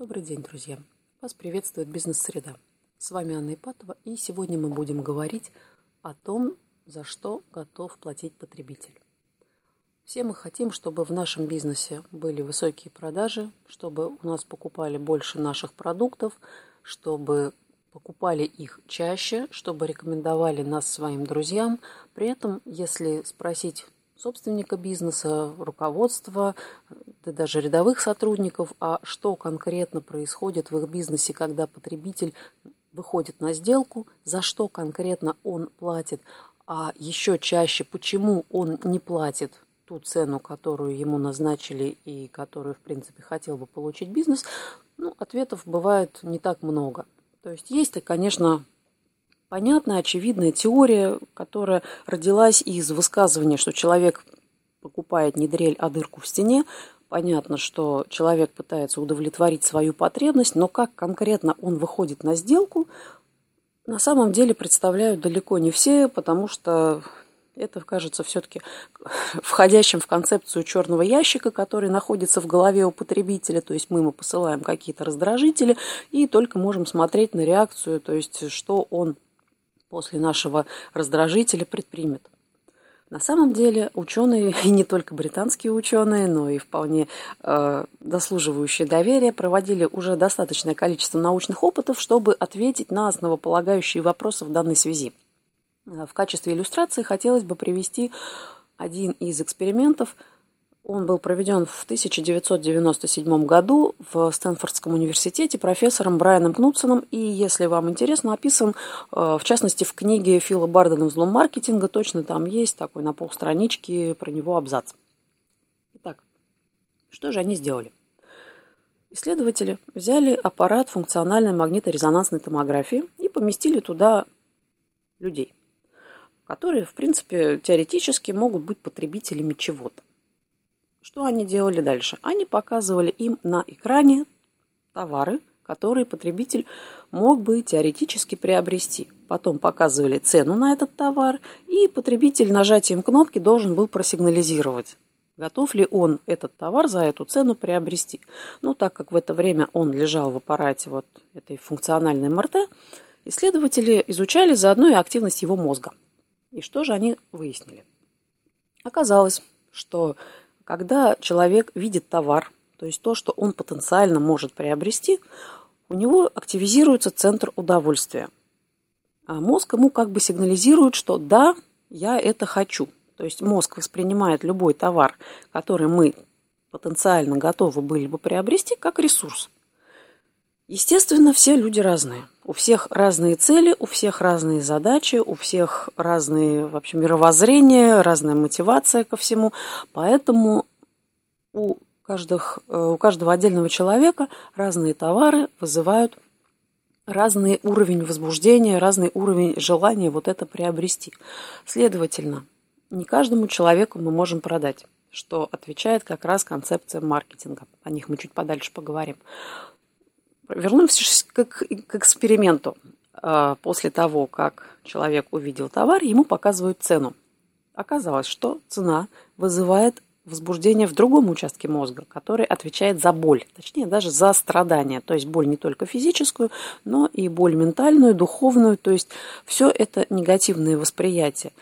Добрый день, друзья! Вас приветствует бизнес-среда. С вами Анна Ипатова, и сегодня мы будем говорить о том, за что готов платить потребитель. Все мы хотим, чтобы в нашем бизнесе были высокие продажи, чтобы у нас покупали больше наших продуктов, чтобы покупали их чаще, чтобы рекомендовали нас своим друзьям. При этом, если спросить собственника бизнеса, руководства, да даже рядовых сотрудников, а что конкретно происходит в их бизнесе, когда потребитель выходит на сделку, за что конкретно он платит, а еще чаще, почему он не платит ту цену, которую ему назначили и которую, в принципе, хотел бы получить бизнес, ну, ответов бывает не так много. То есть есть, конечно, понятная, очевидная теория, которая родилась из высказывания, что человек покупает не дрель, а дырку в стене. Понятно, что человек пытается удовлетворить свою потребность, но как конкретно он выходит на сделку, на самом деле представляют далеко не все, потому что это кажется все-таки входящим в концепцию черного ящика, который находится в голове у потребителя. То есть мы ему посылаем какие-то раздражители и только можем смотреть на реакцию, то есть что он после нашего раздражителя предпримет. На самом деле ученые, и не только британские ученые, но и вполне э, заслуживающие доверия, проводили уже достаточное количество научных опытов, чтобы ответить на основополагающие вопросы в данной связи. Э, в качестве иллюстрации хотелось бы привести один из экспериментов – он был проведен в 1997 году в Стэнфордском университете профессором Брайаном Кнутсоном. И, если вам интересно, описан, э, в частности, в книге Фила Бардена «Взлом маркетинга». Точно там есть такой на полстранички про него абзац. Итак, что же они сделали? Исследователи взяли аппарат функциональной магниторезонансной томографии и поместили туда людей, которые, в принципе, теоретически могут быть потребителями чего-то. Что они делали дальше? Они показывали им на экране товары, которые потребитель мог бы теоретически приобрести. Потом показывали цену на этот товар, и потребитель нажатием кнопки должен был просигнализировать, готов ли он этот товар за эту цену приобрести. Ну, так как в это время он лежал в аппарате вот этой функциональной МРТ, исследователи изучали заодно и активность его мозга. И что же они выяснили? Оказалось, что когда человек видит товар, то есть то, что он потенциально может приобрести, у него активизируется центр удовольствия. А мозг ему как бы сигнализирует, что да, я это хочу. То есть мозг воспринимает любой товар, который мы потенциально готовы были бы приобрести, как ресурс. Естественно, все люди разные. У всех разные цели, у всех разные задачи, у всех разные вообще мировоззрения, разная мотивация ко всему. Поэтому у, каждых, э, у каждого отдельного человека разные товары вызывают разный уровень возбуждения, разный уровень желания вот это приобрести. Следовательно, не каждому человеку мы можем продать, что отвечает как раз концепция маркетинга. О них мы чуть подальше поговорим. Вернемся к, к эксперименту. А, после того, как человек увидел товар, ему показывают цену. Оказалось, что цена вызывает возбуждение в другом участке мозга, который отвечает за боль, точнее даже за страдания. То есть боль не только физическую, но и боль ментальную, духовную. То есть все это негативные восприятия.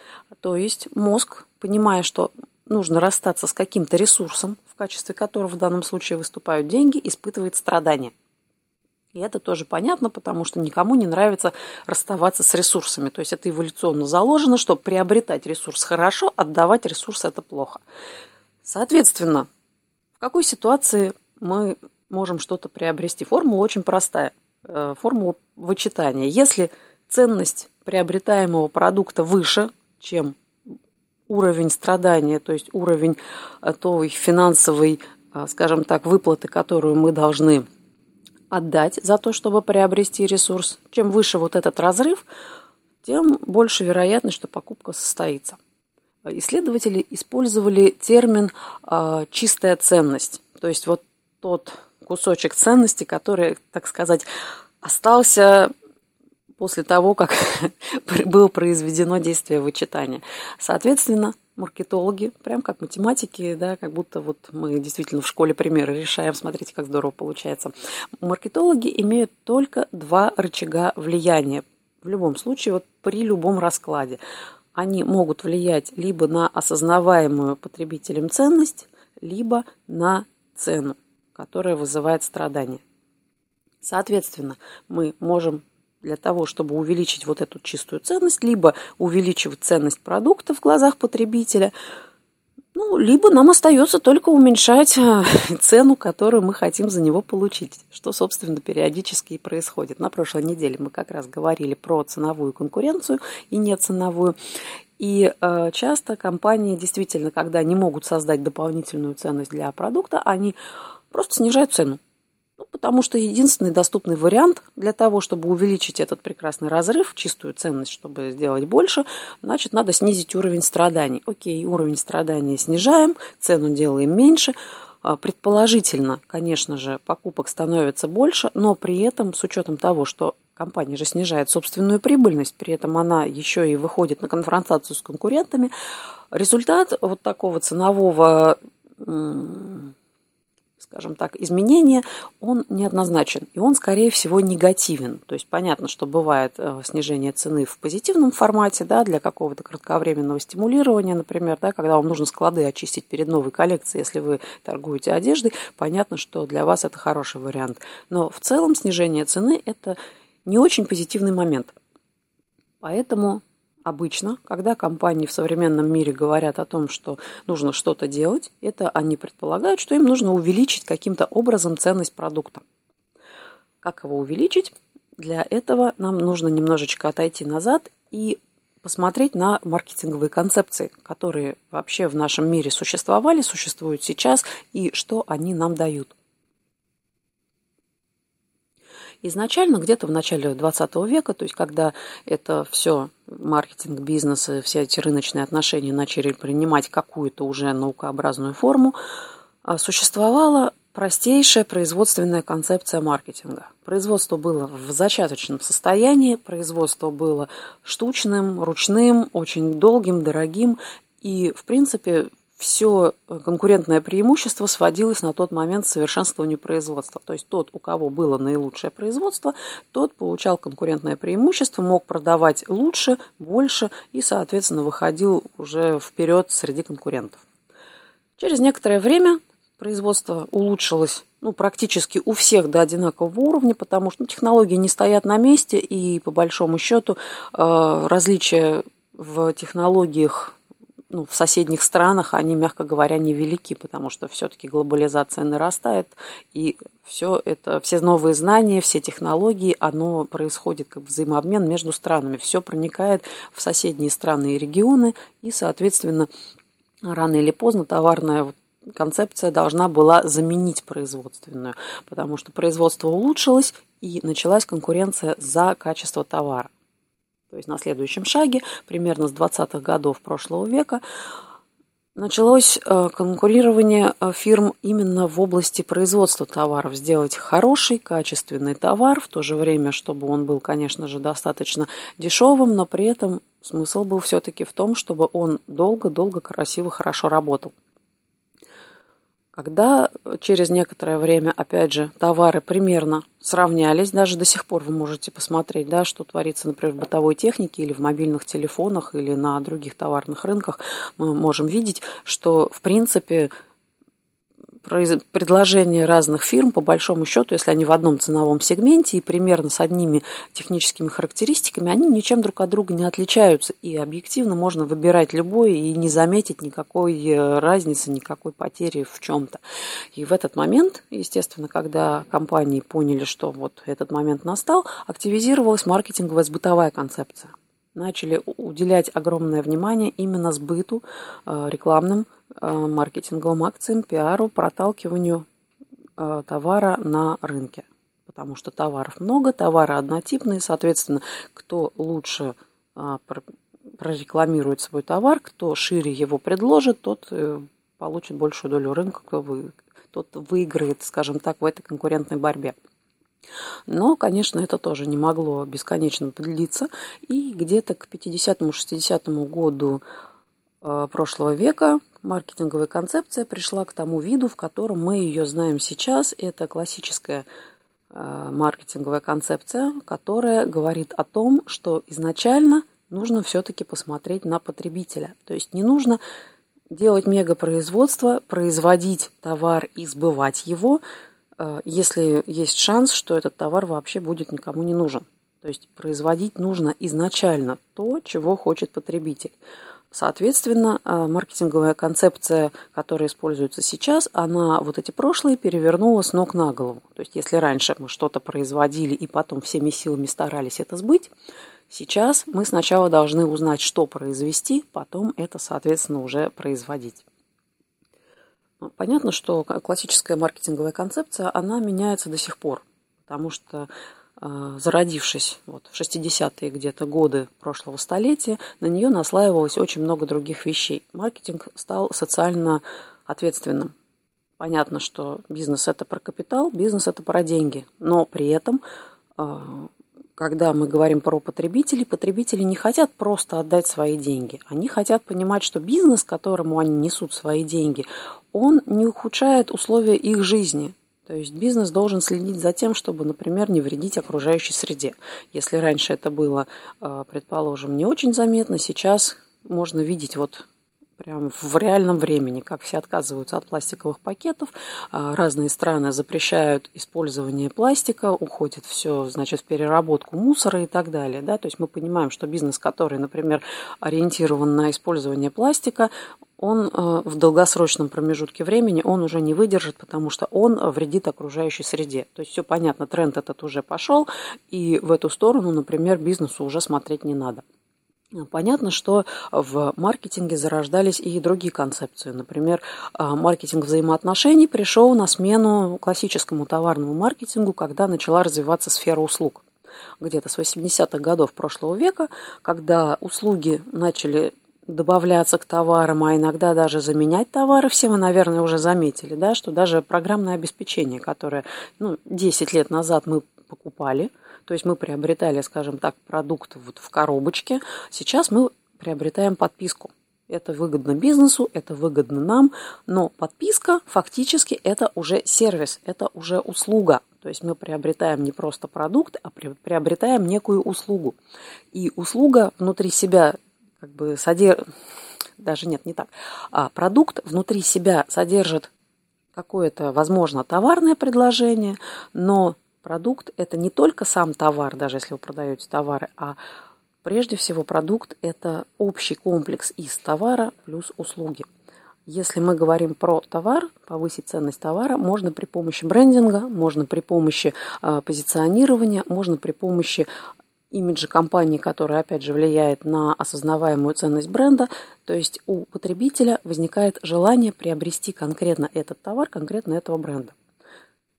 То есть мозг, понимая, что нужно расстаться с каким-то ресурсом, в качестве которого в данном случае выступают деньги, испытывает страдания. И это тоже понятно, потому что никому не нравится расставаться с ресурсами. То есть это эволюционно заложено, что приобретать ресурс хорошо, отдавать ресурс это плохо. Соответственно, в какой ситуации мы можем что-то приобрести? Формула очень простая. Э, формула вычитания. Если ценность приобретаемого продукта выше, чем уровень страдания, то есть уровень э, той финансовой, э, скажем так, выплаты, которую мы должны отдать за то, чтобы приобрести ресурс, чем выше вот этот разрыв, тем больше вероятность, что покупка состоится. Исследователи использовали термин э, «чистая ценность». То есть вот тот кусочек ценности, который, так сказать, остался после того, как было произведено действие вычитания. Соответственно, маркетологи, прям как математики, да, как будто вот мы действительно в школе примеры решаем, смотрите, как здорово получается. Маркетологи имеют только два рычага влияния. В любом случае, вот при любом раскладе. Они могут влиять либо на осознаваемую потребителем ценность, либо на цену, которая вызывает страдания. Соответственно, мы можем для того, чтобы увеличить вот эту чистую ценность, либо увеличивать ценность продукта в глазах потребителя, ну, либо нам остается только уменьшать э, цену, которую мы хотим за него получить, что, собственно, периодически и происходит. На прошлой неделе мы как раз говорили про ценовую конкуренцию и неценовую. И э, часто компании действительно, когда не могут создать дополнительную ценность для продукта, они просто снижают цену. Ну, потому что единственный доступный вариант для того, чтобы увеличить этот прекрасный разрыв, чистую ценность, чтобы сделать больше, значит, надо снизить уровень страданий. Окей, уровень страданий снижаем, цену делаем меньше. А, предположительно, конечно же, покупок становится больше, но при этом, с учетом того, что компания же снижает собственную прибыльность, при этом она еще и выходит на конфронтацию с конкурентами, результат вот такого ценового скажем так, изменения, он неоднозначен, и он, скорее всего, негативен. То есть понятно, что бывает э, снижение цены в позитивном формате, да, для какого-то кратковременного стимулирования, например, да, когда вам нужно склады очистить перед новой коллекцией, если вы торгуете одеждой, понятно, что для вас это хороший вариант. Но в целом снижение цены – это не очень позитивный момент. Поэтому Обычно, когда компании в современном мире говорят о том, что нужно что-то делать, это они предполагают, что им нужно увеличить каким-то образом ценность продукта. Как его увеличить? Для этого нам нужно немножечко отойти назад и посмотреть на маркетинговые концепции, которые вообще в нашем мире существовали, существуют сейчас, и что они нам дают. Изначально, где-то в начале 20 века, то есть когда это все маркетинг, бизнес, все эти рыночные отношения начали принимать какую-то уже наукообразную форму, а, существовала простейшая производственная концепция маркетинга. Производство было в зачаточном состоянии, производство было штучным, ручным, очень долгим, дорогим. И, в принципе, все конкурентное преимущество сводилось на тот момент к совершенствованию производства. То есть тот, у кого было наилучшее производство, тот получал конкурентное преимущество, мог продавать лучше, больше и, соответственно, выходил уже вперед среди конкурентов. Через некоторое время производство улучшилось ну, практически у всех до одинакового уровня, потому что ну, технологии не стоят на месте, и по большому счету э, различия в технологиях ну, в соседних странах они, мягко говоря, невелики, потому что все-таки глобализация нарастает, и все это, все новые знания, все технологии, оно происходит как взаимообмен между странами. Все проникает в соседние страны и регионы, и, соответственно, рано или поздно товарная концепция должна была заменить производственную, потому что производство улучшилось, и началась конкуренция за качество товара. То есть на следующем шаге, примерно с 20-х годов прошлого века, началось э, конкурирование э, фирм именно в области производства товаров. Сделать хороший, качественный товар, в то же время, чтобы он был, конечно же, достаточно дешевым, но при этом смысл был все-таки в том, чтобы он долго-долго, красиво, хорошо работал. Когда через некоторое время, опять же, товары примерно сравнялись, даже до сих пор вы можете посмотреть, да, что творится, например, в бытовой технике или в мобильных телефонах или на других товарных рынках, мы можем видеть, что, в принципе, предложения разных фирм, по большому счету, если они в одном ценовом сегменте и примерно с одними техническими характеристиками, они ничем друг от друга не отличаются. И объективно можно выбирать любой и не заметить никакой э, разницы, никакой потери в чем-то. И в этот момент, естественно, когда компании поняли, что вот этот момент настал, активизировалась маркетинговая сбытовая концепция начали уделять огромное внимание именно сбыту, э, рекламным, э, маркетинговым акциям, пиару, проталкиванию э, товара на рынке. Потому что товаров много, товары однотипные, соответственно, кто лучше прорекламирует свой товар, кто шире его предложит, тот получит большую долю рынка, кто вы, тот выиграет, скажем так, в этой конкурентной борьбе. Но, конечно, это тоже не могло бесконечно длиться. И где-то к 50-60 году э, прошлого века маркетинговая концепция пришла к тому виду, в котором мы ее знаем сейчас. Это классическая э, маркетинговая концепция, которая говорит о том, что изначально нужно все-таки посмотреть на потребителя. То есть не нужно делать мегапроизводство, производить товар и сбывать его, если есть шанс, что этот товар вообще будет никому не нужен. То есть производить нужно изначально то, чего хочет потребитель. Соответственно, э, маркетинговая концепция, которая используется сейчас, она вот эти прошлые перевернула с ног на голову. То есть если раньше мы что-то производили и потом всеми силами старались это сбыть, сейчас мы сначала должны узнать, что произвести, потом это, соответственно, уже производить. Ну, понятно, что классическая маркетинговая концепция, она меняется до сих пор, потому что а, зародившись вот, в 60-е где-то годы прошлого столетия, на нее наслаивалось очень много других вещей. Маркетинг стал социально ответственным. Понятно, что бизнес это про капитал, бизнес это про деньги, но при этом а, когда мы говорим про потребителей, потребители не хотят просто отдать свои деньги. Они хотят понимать, что бизнес, которому они несут свои деньги, он не ухудшает условия их жизни. То есть бизнес должен следить за тем, чтобы, например, не вредить окружающей среде. Если раньше это было, э, предположим, не очень заметно, сейчас можно видеть вот прям в реальном времени, как все отказываются от пластиковых пакетов. А, разные страны запрещают использование пластика, уходит все, значит, в переработку мусора и так далее. Да? То есть мы понимаем, что бизнес, который, например, ориентирован на использование пластика, он э, в долгосрочном промежутке времени он уже не выдержит, потому что он вредит окружающей среде. То есть все понятно, тренд этот уже пошел, и в эту сторону, например, бизнесу уже смотреть не надо. Понятно, что в маркетинге зарождались и другие концепции. Например, э, маркетинг взаимоотношений пришел на смену классическому товарному маркетингу, когда начала развиваться сфера услуг. Где-то с 80-х годов прошлого века, когда услуги начали добавляться к товарам, а иногда даже заменять товары. Все мы, наверное, уже заметили, да, что даже программное обеспечение, которое ну, 10 лет назад мы покупали, то есть мы приобретали, скажем так, продукт вот в коробочке, сейчас мы приобретаем подписку. Это выгодно бизнесу, это выгодно нам, но подписка фактически это уже сервис, это уже услуга. То есть мы приобретаем не просто продукт, а приобретаем некую услугу. И услуга внутри себя как бы содержит, даже нет, не так, а продукт внутри себя содержит какое-то, возможно, товарное предложение, но продукт это не только сам товар, даже если вы продаете товары, а прежде всего продукт это общий комплекс из товара плюс услуги. Если мы говорим про товар, повысить ценность товара можно при помощи брендинга, можно при помощи э, позиционирования, можно при помощи имиджа компании, которая, опять же, влияет на осознаваемую ценность бренда. То есть у потребителя возникает желание приобрести конкретно этот товар, конкретно этого бренда.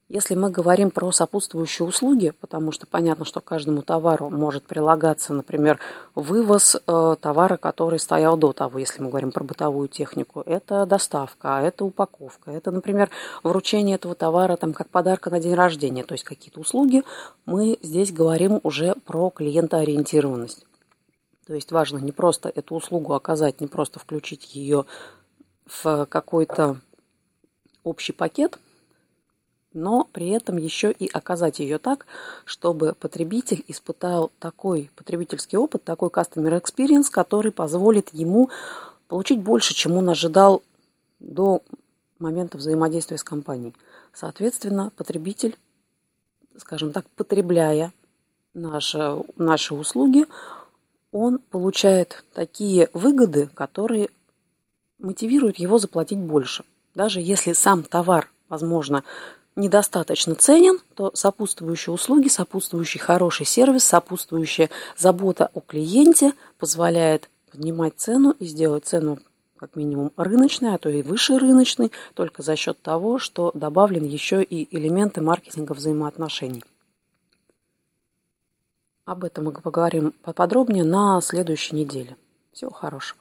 Если мы говорим про сопутствующие услуги, потому что понятно, что каждому товару может прилагаться, например, вывоз э, товара, который стоял до того, если мы говорим про бытовую технику, это доставка, это упаковка, это, например, вручение этого товара там, как подарка на день рождения, то есть какие-то услуги, мы здесь говорим уже про клиентоориентированность. То есть важно не просто эту услугу оказать, не просто включить ее в какой-то общий пакет – но при этом еще и оказать ее так, чтобы потребитель испытал такой потребительский опыт, такой customer experience, который позволит ему получить больше, чем он ожидал до момента взаимодействия с компанией. Соответственно, потребитель, скажем так, потребляя наши, наши услуги, он получает такие выгоды, которые мотивируют его заплатить больше. Даже если сам товар, возможно, недостаточно ценен, то сопутствующие услуги, сопутствующий хороший сервис, сопутствующая забота о клиенте позволяет поднимать цену и сделать цену как минимум рыночной, а то и выше рыночной, только за счет того, что добавлен еще и элементы маркетинга взаимоотношений. Об этом мы поговорим поподробнее на следующей неделе. Всего хорошего.